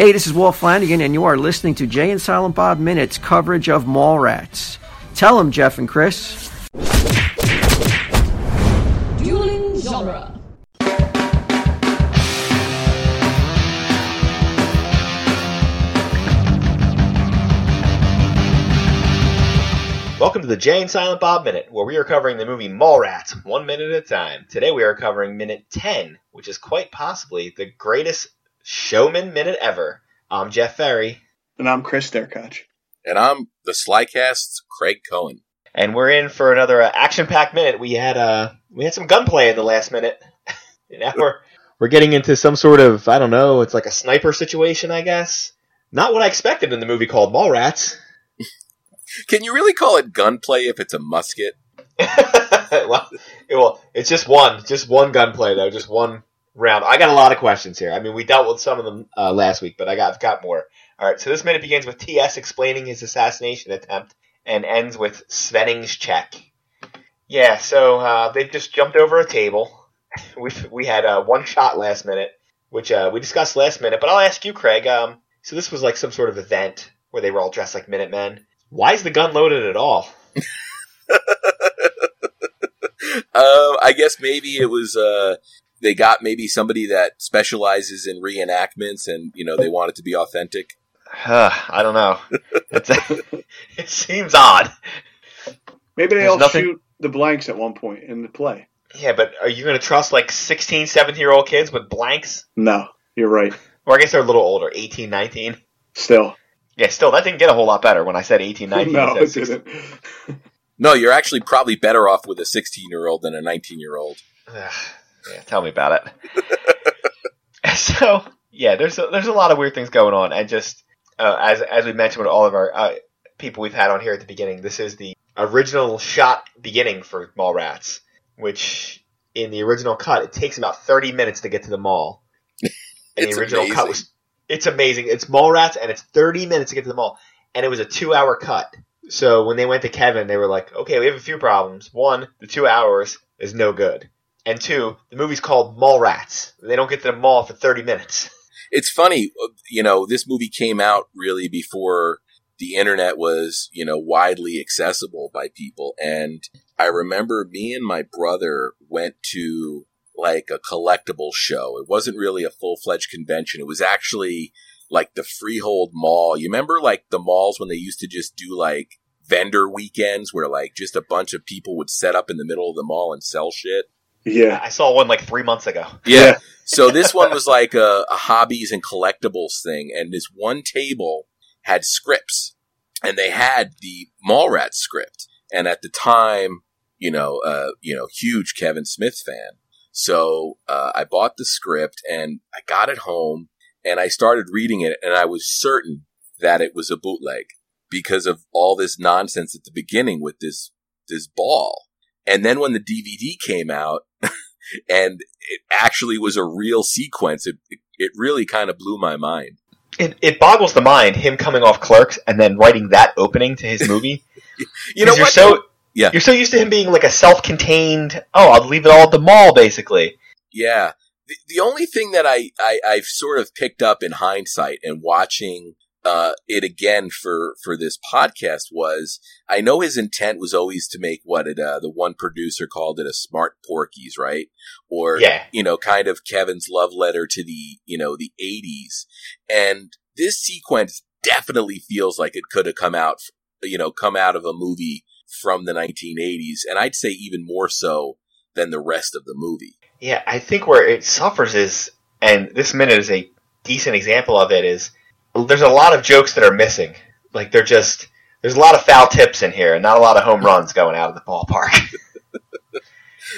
Hey, this is Walt Flanagan, and you are listening to Jay and Silent Bob Minutes coverage of Mallrats. Tell them, Jeff and Chris. Dueling genre. Welcome to the Jay and Silent Bob Minute, where we are covering the movie Mallrats one minute at a time. Today we are covering minute 10, which is quite possibly the greatest showman minute ever. I'm Jeff Ferry, And I'm Chris Derkach. And I'm the Slycast's Craig Cohen. and we're in for another uh, action-packed minute. We had uh, we had some gunplay in the last minute. now we're we're getting into some sort of I don't know. It's like a sniper situation, I guess. Not what I expected in the movie called Mallrats. Can you really call it gunplay if it's a musket? well, it- well, it's just one, just one gunplay though, just one round. I got a lot of questions here. I mean, we dealt with some of them uh, last week, but I got I've got more. All right, so this minute begins with TS explaining his assassination attempt and ends with Svenning's check. Yeah, so uh, they've just jumped over a table. We we had uh, one shot last minute, which uh, we discussed last minute. But I'll ask you, Craig. Um, so this was like some sort of event where they were all dressed like Minutemen. Why is the gun loaded at all? Uh, I guess maybe it was, uh, they got maybe somebody that specializes in reenactments and, you know, they want it to be authentic. Uh, I don't know. It's it seems odd. Maybe they There's all nothing- shoot the blanks at one point in the play. Yeah, but are you going to trust like 16, 17 year old kids with blanks? No, you're right. Or I guess they're a little older, 18, 19. Still. Yeah, still, that didn't get a whole lot better when I said 18, 19. no, I it didn't. No, you're actually probably better off with a 16 year old than a 19 year old. Yeah, tell me about it. so, yeah, there's a, there's a lot of weird things going on, and just uh, as as we mentioned with all of our uh, people we've had on here at the beginning, this is the original shot beginning for Mallrats, which in the original cut it takes about 30 minutes to get to the mall. And the original cut was it's amazing. It's Mallrats, and it's 30 minutes to get to the mall, and it was a two hour cut. So when they went to Kevin, they were like, "Okay, we have a few problems. One, the two hours is no good." And two, the movie's called Mallrats. They don't get to the mall for 30 minutes. It's funny, you know, this movie came out really before the internet was, you know, widely accessible by people. And I remember me and my brother went to like a collectible show. It wasn't really a full fledged convention. It was actually like the Freehold Mall. You remember like the malls when they used to just do like vendor weekends where like just a bunch of people would set up in the middle of the mall and sell shit? Yeah. I saw one like three months ago. Yeah. so this one was like a, a hobbies and collectibles thing, and this one table had scripts, and they had the Mallrats script. And at the time, you know, uh, you know, huge Kevin Smith fan. So uh, I bought the script and I got it home and I started reading it, and I was certain that it was a bootleg because of all this nonsense at the beginning with this this ball. And then when the DVD came out, and it actually was a real sequence. It it really kind of blew my mind. It, it boggles the mind him coming off Clerks and then writing that opening to his movie. You know, you're what? so Yeah. you're so used to him being like a self-contained. Oh, I'll leave it all at the mall, basically. yeah. The, the only thing that I, I I've sort of picked up in hindsight and watching uh, it again for for this podcast was I know his intent was always to make what it uh, the one producer called it a smart Porky's, right? Or Yeah. you know, kind of Kevin's love letter to the, you know, the 80s. And this sequence definitely feels like it could have come out, you know, come out of a movie from the 1980s. And I'd say even more so than the rest of the movie. Yeah, I think where it suffers is, and this minute is a decent example of it, is there's a lot of jokes that are missing. Like they're just there's a lot of foul tips in here, and not a lot of home runs going out of the ballpark.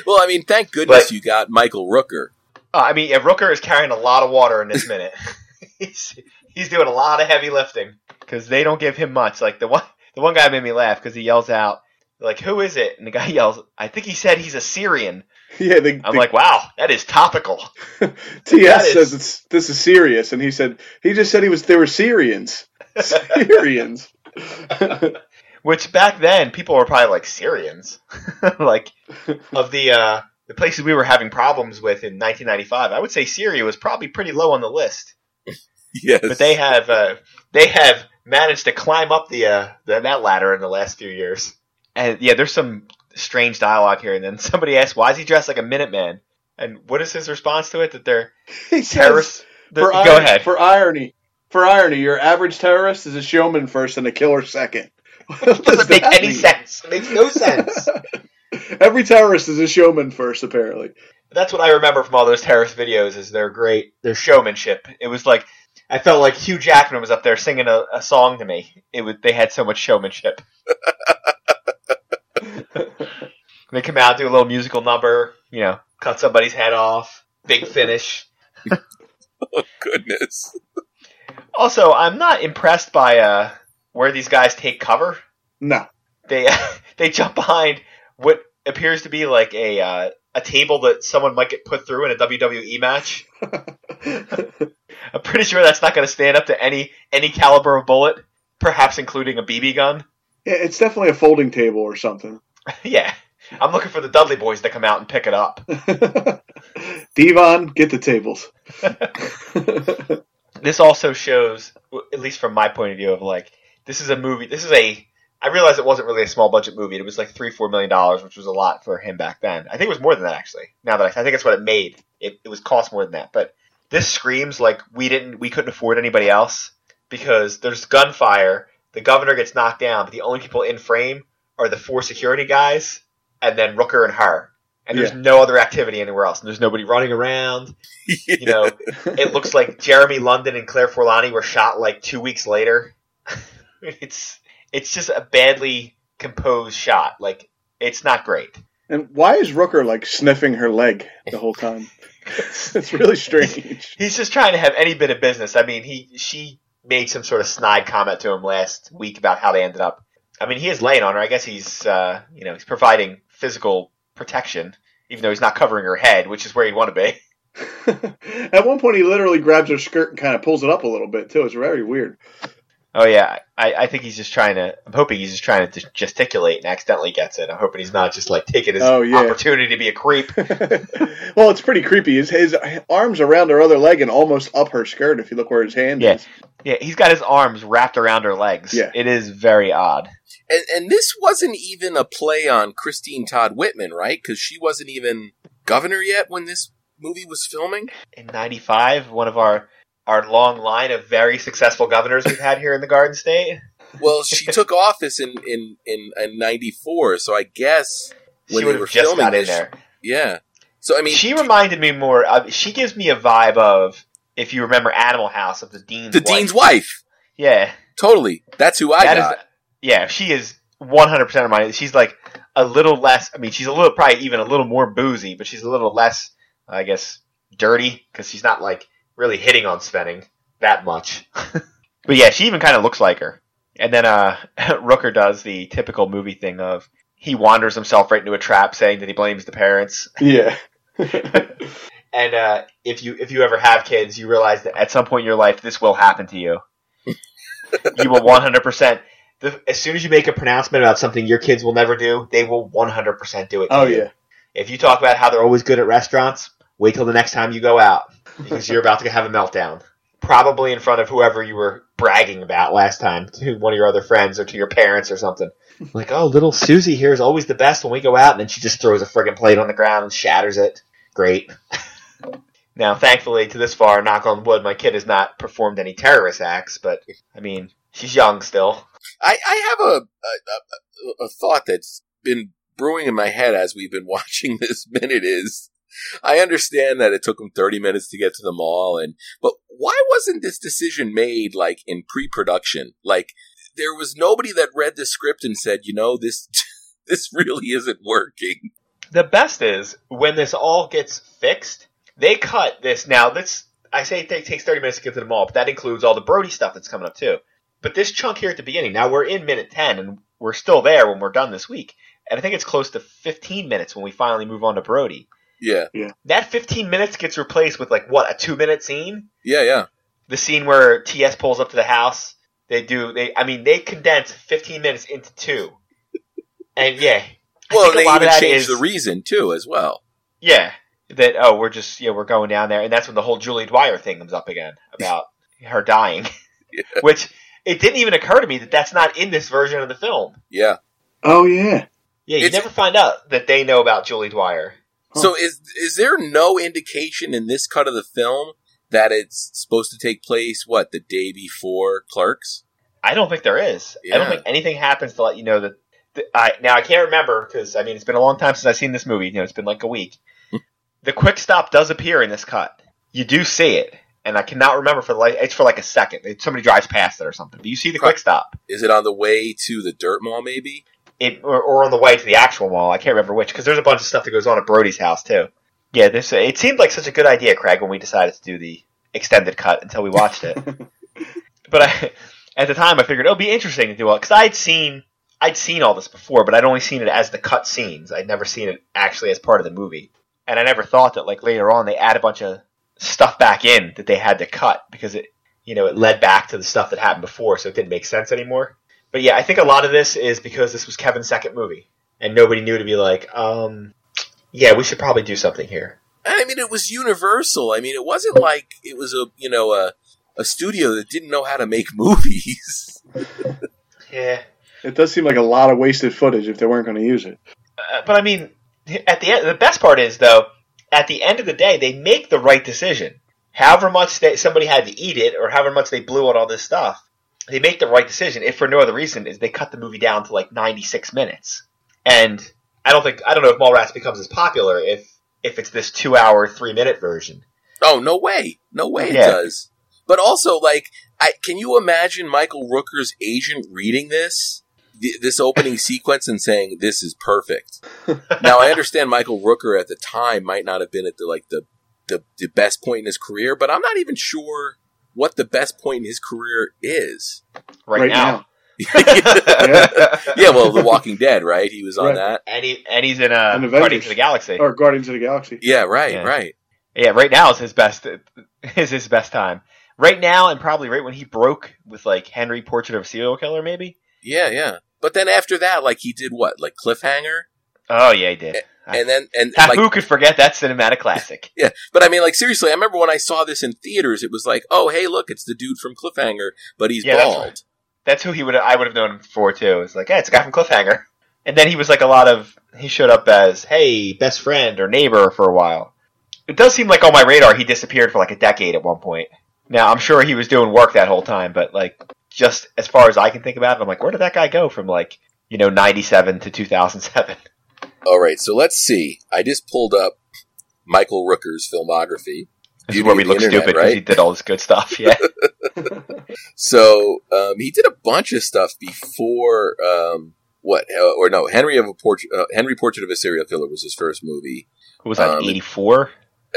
Well, I mean, thank goodness But- you got Michael Rooker. Oh, I mean, yeah, Rooker is carrying a lot of water in this minute. he's he's doing a lot of heavy lifting because they don't give him much. Like the one the one guy made me laugh because he yells out like, "Who is it?" And the guy yells, "I think he said he's a Syrian." Yeah, the, I'm the like, "Wow, that is topical." TS says it's this is serious, and he said he just said he was they were Syrians. Syrians. Which back then people were probably like Syrians, like of the uh, the places we were having problems with in 1995. I would say Syria was probably pretty low on the list. Yes. but they have uh, they have managed to climb up the, uh, the that ladder in the last few years. And yeah, there's some strange dialogue here. And then somebody asks, "Why is he dressed like a Minuteman?" And what is his response to it? That they're He says, terrorists. the- For go irony, ahead. For irony, for irony, your average terrorist is a showman first and a killer second. Does doesn't make any mean? sense. It makes no sense. Every terrorist is a showman first, apparently. That's what I remember from all those terrorist videos. Is their great their showmanship. It was like I felt like Hugh Jackman was up there singing a, a song to me. It was they had so much showmanship. They come out, do a little musical number, you know, cut somebody's head off, big finish. oh, goodness. Also, I'm not impressed by uh, where these guys take cover. No. They they jump behind what appears to be like a uh, a table that someone might get put through in a WWE match. I'm pretty sure that's not going to stand up to any any caliber of bullet, perhaps including a BB gun. Yeah, it's definitely a folding table or something. yeah, I'm looking for the Dudley boys to come out and pick it up. D-Von, get the tables. This also shows, at least from my point of view, of like this is a movie. This is a. I realize it wasn't really a small budget movie. It was like three, four million dollars, which was a lot for him back then. I think it was more than that actually. Now that I, I think it's what it made. It, it was cost more than that. But this screams like we didn't, we couldn't afford anybody else because there's gunfire. The governor gets knocked down, but the only people in frame are the four security guys, and then Rooker and her. And there's Yeah. no other activity anywhere else. And there's nobody running around. You know, it looks like Jeremy London and Claire Forlani were shot like two weeks later. it's it's just a badly composed shot. Like it's not great. And why is Rooker like sniffing her leg the whole time? it's really strange. He's just trying to have any bit of business. I mean, he she made some sort of snide comment to him last week about how they ended up. I mean, he is laying on her. I guess he's uh, you know he's providing physical protection, even though he's not covering her head, which is where he'd want to be. At one point, he literally grabs her skirt and kind of pulls it up a little bit too. It's very weird. Oh yeah, I, I think he's just trying to. I'm hoping he's just trying to gesticulate and accidentally gets it. I'm hoping he's not just like taking his Oh, yeah. opportunity to be a creep. well, it's pretty creepy. His, his arms around her other leg and almost up her skirt. If you look where his hand Yeah. is. Yeah, he's got his arms wrapped around her legs. Yeah. It is very odd. And, and this wasn't even a play on Christine Todd Whitman, right? Because she wasn't even governor yet when this movie was filming. In '95, one of our our long line of very successful governors we've had here in the Garden State. Well, she took office in in in, in '94, so I guess when she they were just filming got in this, there. yeah. So I mean, she reminded me more. Uh, she gives me a vibe of, if you remember Animal House, of the dean's the wife. dean's wife, Yeah, totally. That's who I That is- got. Yeah, she is 100% of my. She's like a little less. I mean, she's a little probably even a little more boozy, but she's a little less, I guess, dirty because she's not like really hitting on Svenning that much. but yeah, she even kind of looks like her. And then uh, Rooker does the typical movie thing of he wanders himself right into a trap, saying that he blames the parents. Yeah. And uh, if you if you ever have kids, you realize that at some point in your life, this will happen to you. you will 100%. The, as soon as you make a pronouncement about something your kids will never do, they will 100% do it. oh you. yeah. If you talk about how they're always good at restaurants, wait till the next time you go out because you're about to have a meltdown. Probably in front of whoever you were bragging about last time to one of your other friends or to your parents or something. Like, oh, little Susie here is always the best when we go out, and then she just throws a friggin' plate on the ground and shatters it. Great. now, thankfully, to this far, knock on wood, my kid has not performed any terrorist acts, but I mean, she's young still. I, I have a, a a thought that's been brewing in my head as we've been watching this minute. Is I understand that it took them thirty minutes to get to the mall, and but why wasn't this decision made like in pre-production? Like there was nobody that read the script and said, you know, this this really isn't working. The best is when this all gets fixed, they cut this. Now, this I say it takes 30 minutes to get to the mall, but that includes all the Brody stuff that's coming up too. But this chunk here at the beginning, now we're in minute 10, and we're still there when we're done this week. And I think it's close to 15 minutes when we finally move on to Brody. Yeah, Yeah. That 15 minutes gets replaced with like what a two minute scene. yeah, yeah. The scene where TS pulls up to the house. They do. They. I mean, they condense 15 minutes into two. And yeah. I Well, a they lot of even that changed is- the reason too, as well. Yeah, that oh we're just yeah we're going down there, and that's when the whole Julie Dwyer thing comes up again about her dying, which it didn't even occur to me that that's not in this version of the film. Yeah. oh yeah. Yeah, you It's- never find out that they know about Julie Dwyer. So is is there no indication in this cut of the film that it's supposed to take place what the day before Clerks? I don't think there is. I don't think anything happens to let you know that. that I now I can't remember because I mean it's been a long time since I've seen this movie. You know, it's been like a week. Hmm. the quick stop does appear in this cut. You do see it, and I cannot remember for the life. It's for like a second. It, somebody drives past it or something. But you see the quick stop. Is it on the way to the dirt mall? Maybe. It or, or on the way to the actual mall. I can't remember which because there's a bunch of stuff that goes on at Brody's house too. Yeah, this it seemed like such a good idea, Craig, when we decided to do the extended cut until we watched it. but I, at the time, I figured it would be interesting to do it because I'd seen I'd seen all this before, but I'd only seen it as the cut scenes. I'd never seen it actually as part of the movie, and I never thought that like later on they add a bunch of stuff back in that they had to cut because it you know it led back to the stuff that happened before, so it didn't make sense anymore. But yeah, I think a lot of this is because this was Kevin's second movie, and nobody knew to be like, um, yeah, we should probably do something here. I mean, it was Universal. I mean, it wasn't like it was a you know a a studio that didn't know how to make movies. Yeah. It does seem like a lot of wasted footage if they weren't going to use it. Uh, but I mean, at the end, the best part is though, at the end of the day, they make the right decision. However much they, somebody had to eat it, or however much they blew on all this stuff, they make the right decision. If for no other reason, is they cut the movie down to like ninety six minutes. And I don't think I don't know if Mallrats becomes as popular if if it's this two hour three minute version. Oh no way, no way it does. But also, like, I can you imagine Michael Rooker's agent reading this th- this opening sequence and saying this is perfect? now I understand Michael Rooker at the time might not have been at the like the the, the best point in his career, but I'm not even sure what the best point in his career is. Right, Right now. yeah, well, The Walking Dead, right? He was on Right. that. and he and he's in uh, And Avengers. Guardians of the Galaxy. Or Guardians of the Galaxy. Yeah, right, Yeah. right. Yeah, right now is his best is his best time. Right now, and probably right when he broke with like Henry Portrait of a Serial Killer, maybe. Yeah, yeah. But then after that, like he did what, like Cliffhanger, Oh yeah, he did. and then and Ha- like Who could forget that cinematic classic? Yeah, but I mean, like seriously, I remember when I saw this in theaters, it was like, oh, hey, look, it's the dude from Cliffhanger, but he's Yeah, bald. right. That's who he would I would have known him for too. It's like, yeah, it's a guy from Cliffhanger. And then he was like a lot of he showed up as hey best friend or neighbor for a while. It does seem like on my radar he disappeared for like a decade at one point. Now I'm sure he was doing work that whole time, but like just as far as I can think about it, I'm like, where did that guy go from like you know '97 to 2007? All right, so let's see. I just pulled up Michael Rooker's filmography. This is where we look internet, stupid because right? he did all this good stuff. Yeah. So um, he did a bunch of stuff before um, what? Uh, or no, Henry of a Portrait. Uh, Henry Portrait of a Serial Killer was his first movie, Who was that? Um, 84.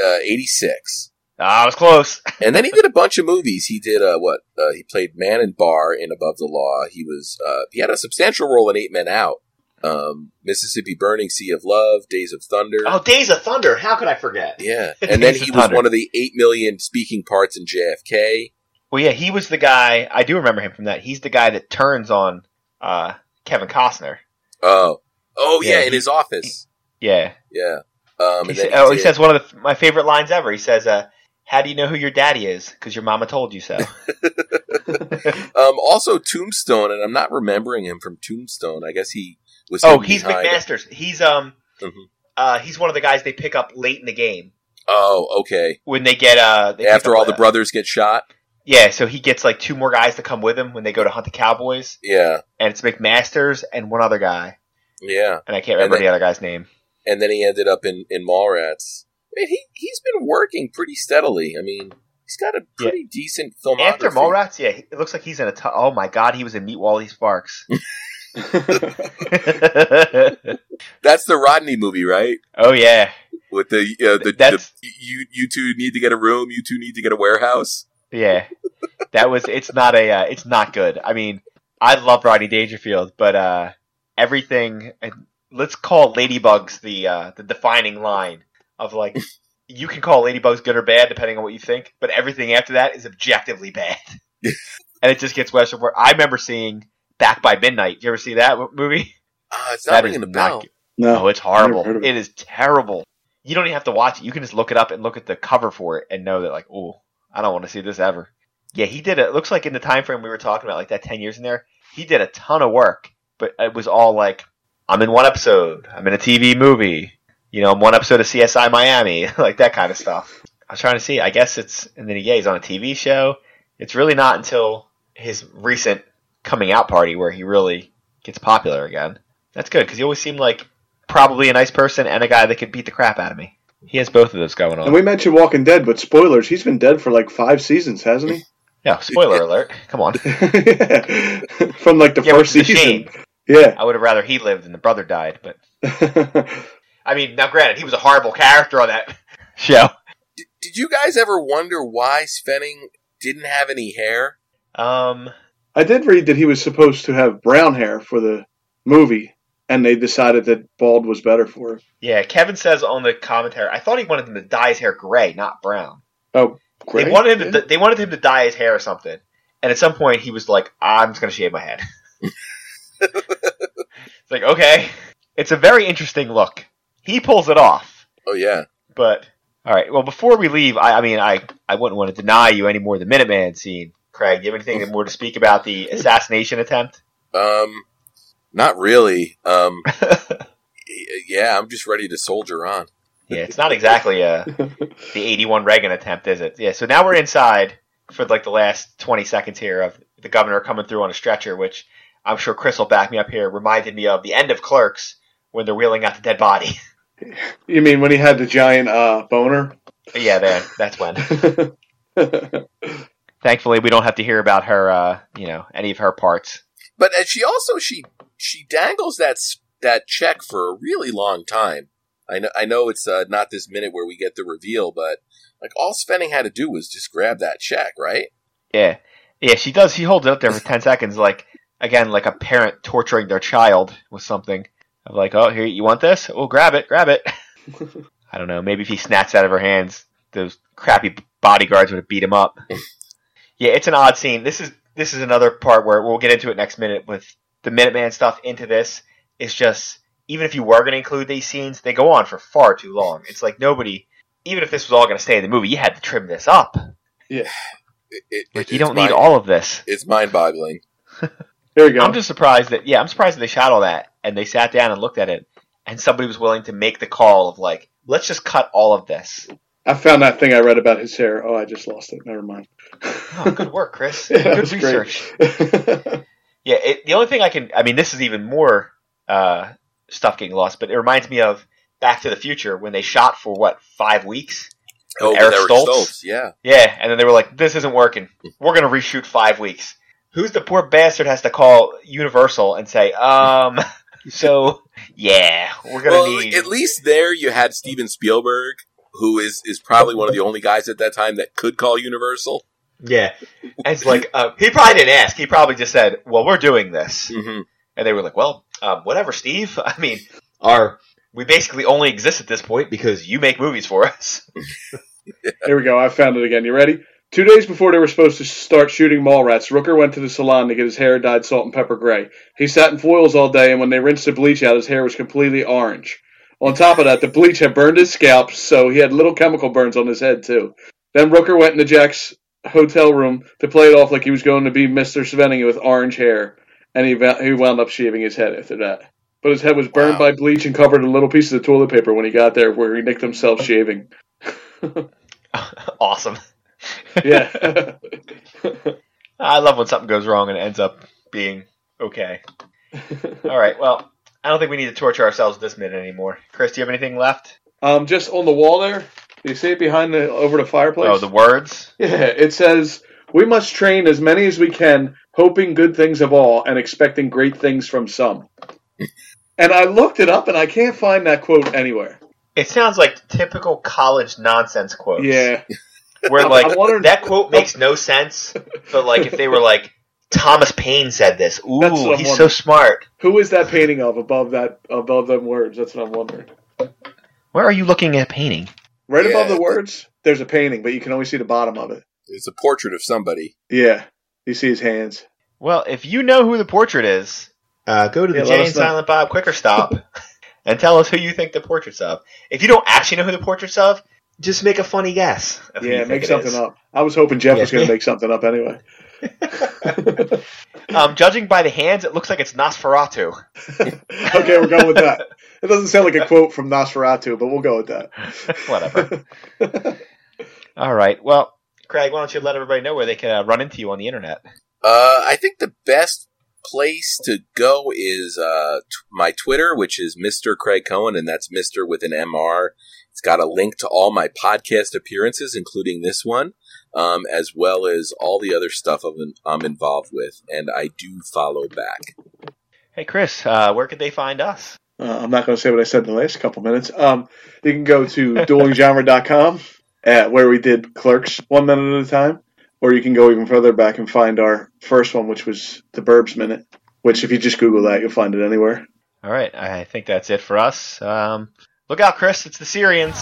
uh, eighty six. Ah, I was close. And then he did a bunch of movies. He did uh, what? Uh, he played Man in Bar in Above the Law. He was uh, he had a substantial role in Eight Men Out, um, Mississippi Burning, Sea of Love, Days of Thunder. Oh, Days of Thunder. How could I forget? Yeah, and then he was Thunder. one of the eight million speaking parts in JFK. Well, yeah, he was the guy. I do remember him from that. He's the guy that turns on uh, Kevin Costner. Oh, oh yeah, Yeah, in he- his office. Yeah. Yeah. Um, He, and sa- then oh, he says one of the, my favorite lines ever. He says, uh, "How do you know who your daddy is? Because your mama told you so." um, also Tombstone, and I'm not remembering him from Tombstone. I guess he was. oh, he's behind- McMaster's. He's um, Mhm. uh, he's one of the guys they pick up late in the game Oh, okay. when they get uh, they After all the uh, brothers get shot. Yeah, so he gets like two more guys to come with him when they go to hunt the cowboys, Yeah, and it's McMaster's and one other guy, yeah. and I can't remember then- the other guy's name. And then he ended up in in Mallrats. I mean, he he's been working pretty steadily. I mean, he's got a pretty decent filmography. After Mallrats, yeah, it looks like he's in a. T- oh my god, he was in Meet Wally Sparks. That's the Rodney movie, right? oh yeah, With the uh, the, the you you two need to get a room. You two need to get a warehouse. yeah. That was. It's not a. Uh, it's not good. I mean, I love Rodney Dangerfield, but uh, everything. And let's call Ladybugs the uh, the defining line of like. You can call Ladybugs good or bad depending on what you think, but everything after that is objectively bad, and it just gets worse and worse. I remember seeing Back by Midnight. You ever see that movie? Ah, it's not That is ringing a bell. good. no. Oh, it's horrible. Never heard of it. It is terrible. You don't even have to watch it. You can just look it up and look at the cover for it and know that, like, oh, I don't want to see this ever. Yeah, he did it. Looks like in the time frame we were talking about, like that ten years in there, he did a ton of work. But it was all like, I'm in one episode, I'm in a TV movie, you know, one episode of CSI Miami, like that kind of stuff. I was trying to see. I guess it's and then yeah, he's on a TV show. It's really not until his recent coming out party where he really gets popular again. That's good because he always seemed like probably a nice person and a guy that could beat the crap out of me. He has both of those going on. And we mentioned Walking Dead, but spoilers, he's been dead for like five seasons, hasn't he? yeah, spoiler alert. Come on. Yeah. From like the Yeah, first season. shame. Yeah. I would have rather he lived and the brother died, but I mean, now granted, he was a horrible character on that show. Did, did you guys ever wonder why Svenning didn't have any hair? Um, I did read that he was supposed to have brown hair for the movie, and they decided that bald was better for him. yeah, Kevin says on the commentary, I thought he wanted him to dye his hair gray, not brown. Oh, great. They wanted him to, they wanted him to dye his hair or something. And at some point, he was like, "I'm just gonna shave my head." it's like, okay, it's a very interesting look. He pulls it off, Oh yeah. but all right. Well, before we leave, I, I mean, I I wouldn't want to deny you any more the Minuteman scene. Craig, do you have anything more to speak about the assassination attempt? Um, not really. Um, yeah, I'm just ready to soldier on. Yeah, it's not exactly a the 81 Reagan attempt, is it? Yeah, so now we're inside for like the last 20 seconds here of the governor coming through on a stretcher, which I'm sure Chris will back me up here, reminded me of the end of Clerks when they're wheeling out the dead body. You mean when he had the giant uh, boner? yeah, there, that's when. Thankfully, we don't have to hear about her, uh, you know, any of her parts. But she also she she dangles that that check for a really long time. I know I know it's uh, not this minute where we get the reveal, but like all Svenning had to do was just grab that check, right? Yeah, yeah, she does. She holds it up there for 10 seconds, like, again, like a parent torturing their child with something. Of like, oh, here, you want this? Oh, grab it, grab it. I don't know. Maybe if he snatched out of her hands, those crappy bodyguards would have beat him up. yeah, it's an odd scene. This is this is another part where we'll get into it next minute with the Minuteman stuff into this. It's just even if you were going to include these scenes, they go on for far too long. It's like nobody, even if this was all going to stay in the movie, you had to trim this up. It, it, Like you don't need all of this. It's mind boggling. there you go. I'm just surprised that yeah, I'm surprised that they shot all that and they sat down and looked at it and somebody was willing to make the call of like, let's just cut all of this. I found that thing I read about his hair. Oh, I just lost it. Never mind. Oh, good work, Chris. Yeah, good research. Yeah, it, the only thing I can, I mean, this is even more uh, stuff getting lost, but it reminds me of Back to the Future when they shot for what five weeks. Oh, Eric with Eric Stoltz? Stoltz, yeah. Yeah, and then they were like, "This isn't working. We're gonna reshoot five weeks." Who's the poor bastard has to call Universal and say, "Um, so yeah, we're gonna Well, need." at least there you had Steven Spielberg, who is is probably one of the only guys at that time that could call Universal. Yeah, and it's like uh, he probably didn't ask. He probably just said, "Well, we're doing this," hmm and they were like, "Well, um, whatever, Steve. I mean, our we basically only exist at this point because you make movies for us." Here we go. I found it again. You ready? Two days before they were supposed to start shooting Mallrats, Rooker went to the salon to get his hair dyed salt and pepper gray. He sat in foils all day, and when they rinsed the bleach out, his hair was completely orange. On top of that, the bleach had burned his scalp, so he had little chemical burns on his head, too. Then Rooker went into Jack's hotel room to play it off like he was going to be Mr. Svenning with orange hair, and he, he wound up shaving his head after that. But his head was burned Wow. by bleach and covered in little pieces of toilet paper when he got there, where he nicked himself shaving. awesome. Yeah. I love when something goes wrong and it ends up being okay. All right. Well, I don't think we need to torture ourselves this minute anymore. Chris, do you have anything left? um, just on the wall there. Do you see it behind the over the fireplace? Oh, the words. yeah, it says we must train as many as we can, hoping good things of all and expecting great things from some. and I looked it up and I can't find that quote anywhere. It sounds like typical college nonsense quotes. Yeah. Where I'm- like I'm wondering- that quote makes no sense, but like if they were like Thomas Paine said this, ooh, That's what I'm he's so smart. Who is that painting of above that above them words? That's what I'm wondering. Where are you looking at painting? Right Yeah. above the words, there's a painting, but you can only see the bottom of it. It's a portrait of somebody. Yeah. You see his hands. Well, if you know who the portrait is, uh, go to the Yeah, let Jay and us know. Silent Bob Quicker Stop and tell us who you think the portrait's of. If you don't actually know who the portrait's of, just make a funny guess. of who you Yeah, make something is. up. I was hoping Jeff was going to make something up anyway. Yeah. was going to make something up anyway. um, judging by the hands, it looks like it's Nosferatu. okay, we're going with that. It doesn't sound like a quote from Nosferatu, but we'll go with that. Whatever. All right. Well, Craig, why don't you let everybody know where they can uh, run into you on the internet? Uh, I think the best place to go is uh, t- my Twitter, which is Mr. Craig Cohen, and that's Mr. with an MR. It's got a link to all my podcast appearances, including this one, um, as well as all the other stuff I'm, I'm involved with, and I do follow back. Hey, Chris, uh, where could they find us? Uh, I'm not going to say what I said in the last couple minutes. Um, you can go to duelinggenre.com at where we did clerks one minute at a time, or you can go even further back and find our first one, which was the Burbs Minute. Which, if you just Google that, you'll find it anywhere. All right. I think that's it for us. Um, look out, Chris. It's the Syrians.